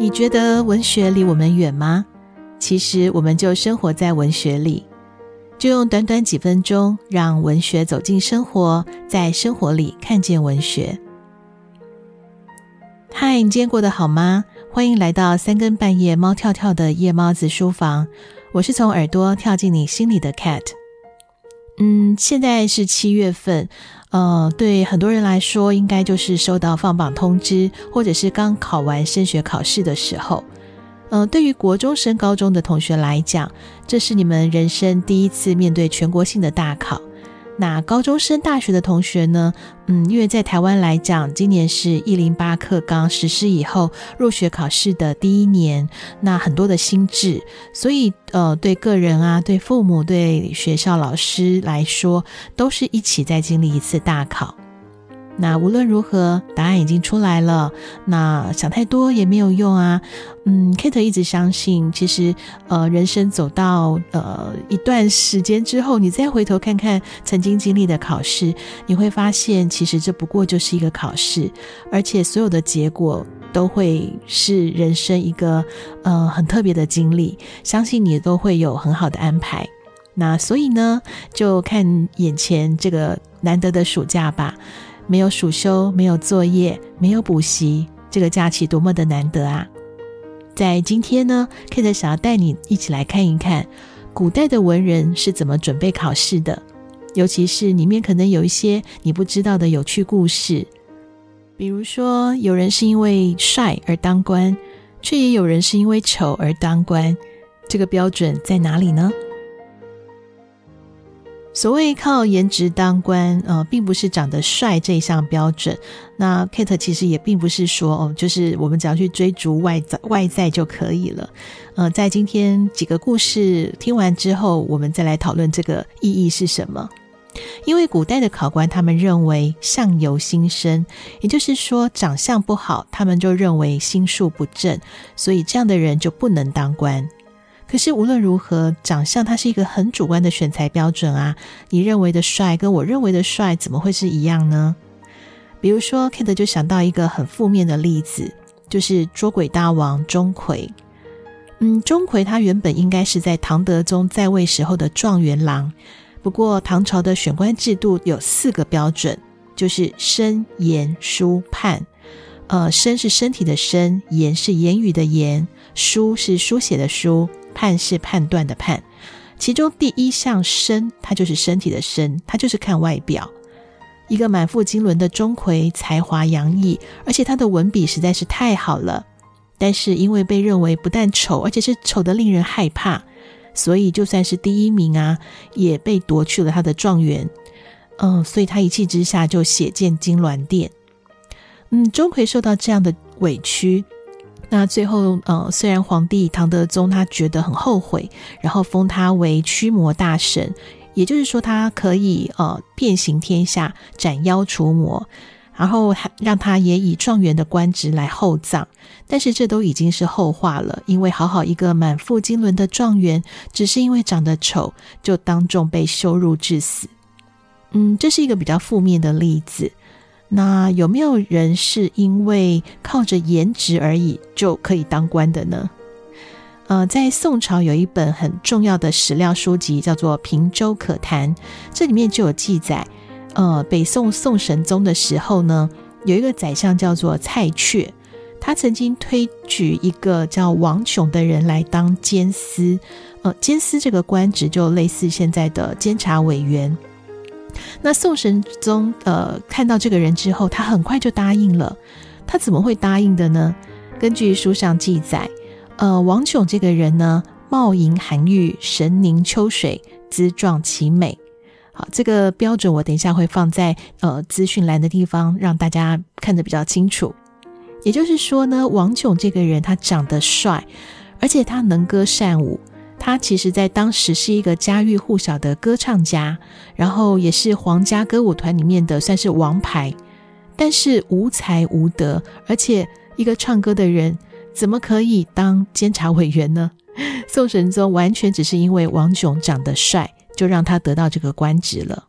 你觉得文学离我们远吗？其实我们就生活在文学里，就用短短几分钟，让文学走进生活，在生活里看见文学。嗨，你今天过得好吗？欢迎来到三更半夜猫跳跳的夜猫子书房，我是从耳朵跳进你心里的 Cat。嗯，现在是七月份。呃，对很多人来说，应该就是收到放榜通知，或者是刚考完升学考试的时候。呃，对于国中升高中的同学来讲，这是你们人生第一次面对全国性的大考。那高中生大学的同学呢？嗯，因为在台湾来讲，今年是一零八课纲实施以后入学考试的第一年，那很多的心智，所以呃，对个人啊，对父母，对学校老师来说，都是一起在经历一次大考。那无论如何，答案已经出来了。那想太多也没有用啊。嗯，Kate 一直相信，其实呃，人生走到呃一段时间之后，你再回头看看曾经经历的考试，你会发现，其实这不过就是一个考试，而且所有的结果都会是人生一个呃很特别的经历。相信你都会有很好的安排。那所以呢，就看眼前这个难得的暑假吧。没有暑休，没有作业，没有补习，这个假期多么的难得啊！在今天呢，Kate 想要带你一起来看一看古代的文人是怎么准备考试的，尤其是里面可能有一些你不知道的有趣故事。比如说，有人是因为帅而当官，却也有人是因为丑而当官，这个标准在哪里呢？所谓靠颜值当官，呃，并不是长得帅这一项标准。那 Kate 其实也并不是说，哦，就是我们只要去追逐外在外在就可以了。呃，在今天几个故事听完之后，我们再来讨论这个意义是什么。因为古代的考官他们认为相由心生，也就是说长相不好，他们就认为心术不正，所以这样的人就不能当官。可是无论如何，长相它是一个很主观的选材标准啊。你认为的帅，跟我认为的帅，怎么会是一样呢？比如说，Kate 就想到一个很负面的例子，就是捉鬼大王钟馗。嗯，钟馗他原本应该是在唐德宗在位时候的状元郎，不过唐朝的选官制度有四个标准，就是身、言、书、判。呃，身是身体的身，言是言语的言，书是书写的书。判是判断的判，其中第一项身，它就是身体的身，它就是看外表。一个满腹经纶的钟馗，才华洋溢，而且他的文笔实在是太好了。但是因为被认为不但丑，而且是丑得令人害怕，所以就算是第一名啊，也被夺去了他的状元。嗯，所以他一气之下就血溅金銮殿。嗯，钟馗受到这样的委屈。那最后，呃，虽然皇帝唐德宗他觉得很后悔，然后封他为驱魔大神，也就是说他可以呃遍行天下，斩妖除魔，然后还让他也以状元的官职来厚葬，但是这都已经是后话了，因为好好一个满腹经纶的状元，只是因为长得丑，就当众被羞辱致死。嗯，这是一个比较负面的例子。那有没有人是因为靠着颜值而已就可以当官的呢？呃，在宋朝有一本很重要的史料书籍叫做《平州可谈》，这里面就有记载，呃，北宋宋神宗的时候呢，有一个宰相叫做蔡确，他曾经推举一个叫王炯的人来当监司，呃，监司这个官职就类似现在的监察委员。那宋神宗呃看到这个人之后，他很快就答应了。他怎么会答应的呢？根据书上记载，呃，王炯这个人呢，貌盈含玉，神凝秋水，姿状奇美。好，这个标准我等一下会放在呃资讯栏的地方，让大家看得比较清楚。也就是说呢，王炯这个人他长得帅，而且他能歌善舞。他其实，在当时是一个家喻户晓的歌唱家，然后也是皇家歌舞团里面的算是王牌。但是无才无德，而且一个唱歌的人怎么可以当监察委员呢？宋神宗完全只是因为王炯长得帅，就让他得到这个官职了。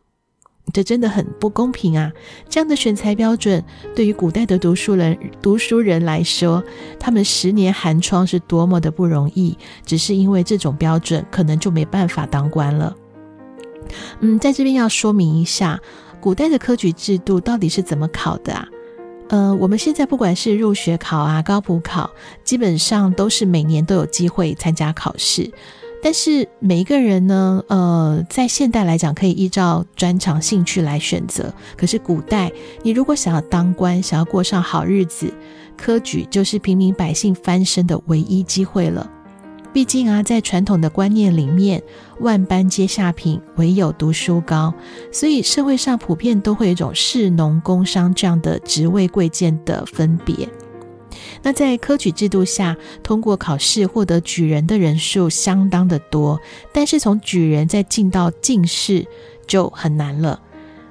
这真的很不公平啊！这样的选才标准，对于古代的读书人、读书人来说，他们十年寒窗是多么的不容易。只是因为这种标准，可能就没办法当官了。嗯，在这边要说明一下，古代的科举制度到底是怎么考的啊？呃，我们现在不管是入学考啊、高普考，基本上都是每年都有机会参加考试。但是每一个人呢，呃，在现代来讲，可以依照专长、兴趣来选择。可是古代，你如果想要当官，想要过上好日子，科举就是平民百姓翻身的唯一机会了。毕竟啊，在传统的观念里面，万般皆下品，唯有读书高，所以社会上普遍都会有一种士农工商这样的职位贵贱的分别。那在科举制度下，通过考试获得举人的人数相当的多，但是从举人再进到进士就很难了。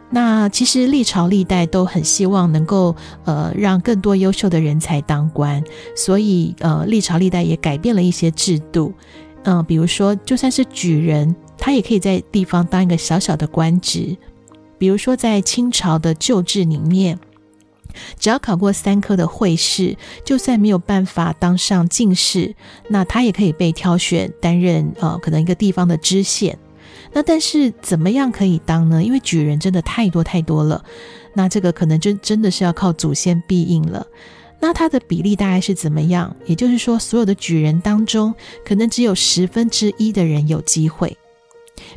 那其实历朝历代都很希望能够呃让更多优秀的人才当官，所以呃历朝历代也改变了一些制度，嗯、比如说就算是举人，他也可以在地方当一个小小的官职，比如说在清朝的旧制里面。只要考过三科的会试，就算没有办法当上进士，那他也可以被挑选担任呃，可能一个地方的知县。那但是怎么样可以当呢？因为举人真的太多太多了，那这个可能就真的是要靠祖先庇荫了。那它的比例大概是怎么样？也就是说，所有的举人当中，可能只有十分之一的人有机会。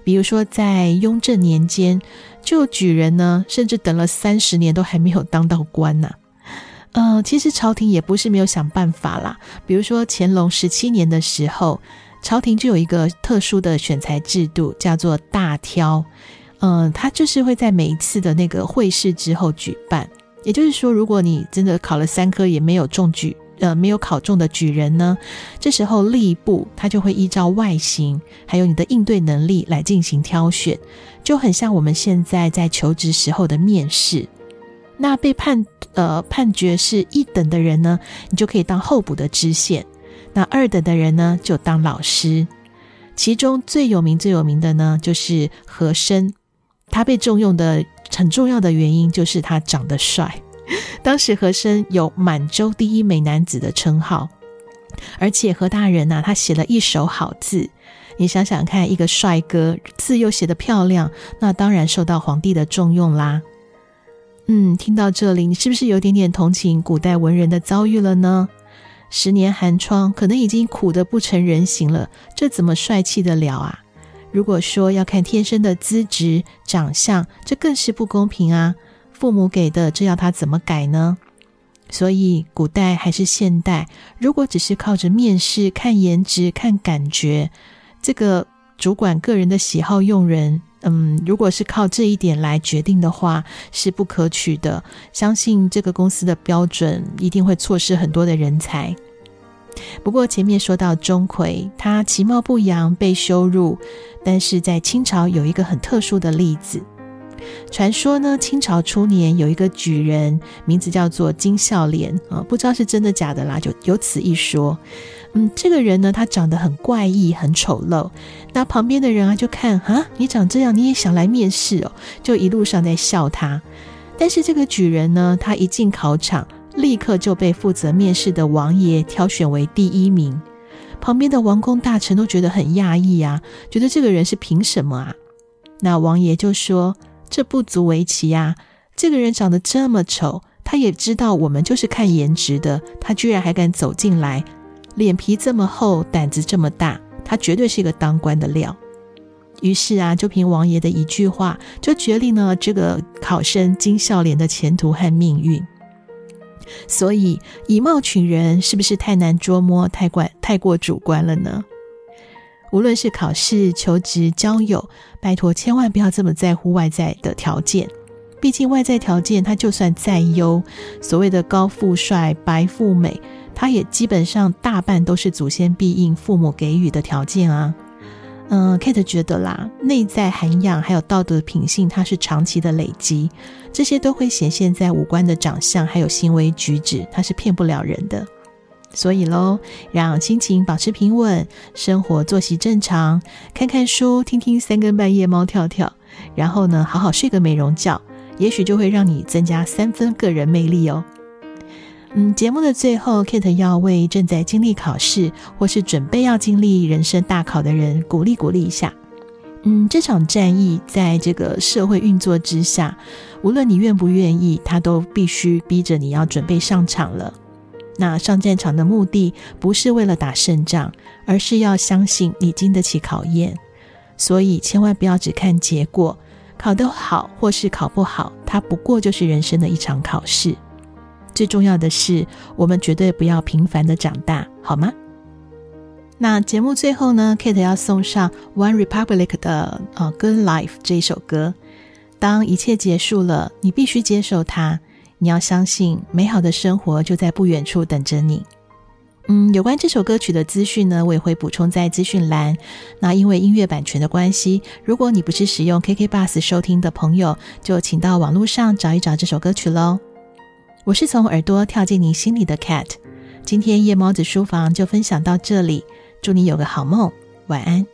比如说在雍正年间。就举人呢，甚至等了三十年都还没有当到官呢、啊。呃，其实朝廷也不是没有想办法啦。比如说乾隆十七年的时候，朝廷就有一个特殊的选才制度，叫做大挑。嗯、呃，他就是会在每一次的那个会试之后举办。也就是说，如果你真的考了三科也没有中举。呃，没有考中的举人呢，这时候吏部他就会依照外形，还有你的应对能力来进行挑选，就很像我们现在在求职时候的面试。那被判呃判决是一等的人呢，你就可以当候补的知县；那二等的人呢，就当老师。其中最有名最有名的呢，就是和珅，他被重用的很重要的原因就是他长得帅。当时和珅有满洲第一美男子的称号，而且和大人呐、他写了一手好字。你想想看，一个帅哥，字又写得漂亮，那当然受到皇帝的重用啦。嗯，听到这里，你是不是有点点同情古代文人的遭遇了呢？十年寒窗，可能已经苦得不成人形了，这怎么帅气得了啊？如果说要看天生的资质、长相，这更是不公平啊！父母给的，这要他怎么改呢？所以，古代还是现代，如果只是靠着面试、看颜值、看感觉，这个主管个人的喜好用人，嗯，如果是靠这一点来决定的话，是不可取的。相信这个公司的标准一定会错失很多的人才。不过前面说到钟馗，他其貌不扬，被羞辱，但是在清朝有一个很特殊的例子。传说呢，清朝初年有一个举人，名字叫做金孝廉啊，不知道是真的假的啦，就有此一说。嗯，这个人呢，他长得很怪异，很丑陋。那旁边的人啊，就看啊，你长这样，你也想来面试哦？就一路上在笑他。但是这个举人呢，他一进考场，立刻就被负责面试的王爷挑选为第一名。旁边的王公大臣都觉得很讶异啊，觉得这个人是凭什么啊？那王爷就说。这不足为奇呀！这个人长得这么丑，他也知道我们就是看颜值的，他居然还敢走进来，脸皮这么厚，胆子这么大，他绝对是一个当官的料。于是啊，就凭王爷的一句话，就决定了这个考生金孝廉的前途和命运。所以，以貌取人是不是太难捉摸，太过太过主观了呢？无论是考试、求职、交友，拜托千万不要这么在乎外在的条件。毕竟外在条件，它就算再优，所谓的高富帅、白富美，它也基本上大半都是祖先庇荫、父母给予的条件啊。嗯，Kate 觉得啦，内在涵养还有道德品性，它是长期的累积，这些都会显现在五官的长相还有行为举止，它是骗不了人的。所以喽，让心情保持平稳，生活作息正常，看看书，听听三更半夜猫跳跳，然后呢，好好睡个美容觉，也许就会让你增加三分个人魅力哦。嗯，节目的最后，Kate 要为正在经历考试或是准备要经历人生大考的人鼓励鼓励一下。嗯，这场战役在这个社会运作之下，无论你愿不愿意，他都必须逼着你要准备上场了。那上战场的目的不是为了打胜仗，而是要相信你经得起考验。所以千万不要只看结果，考得好或是考不好，它不过就是人生的一场考试。最重要的是，我们绝对不要平凡的长大，好吗？那节目最后呢，Kate 要送上 One Republic 的《呃 Good Life》这一首歌。当一切结束了，你必须接受它。你要相信，美好的生活就在不远处等着你。嗯，有关这首歌曲的资讯呢，我也会补充在资讯栏。那因为音乐版权的关系，如果你不是使用 KK Bus 收听的朋友，就请到网络上找一找这首歌曲喽。我是从耳朵跳进你心里的 Cat。今天夜猫子书房就分享到这里。祝你有个好梦，晚安。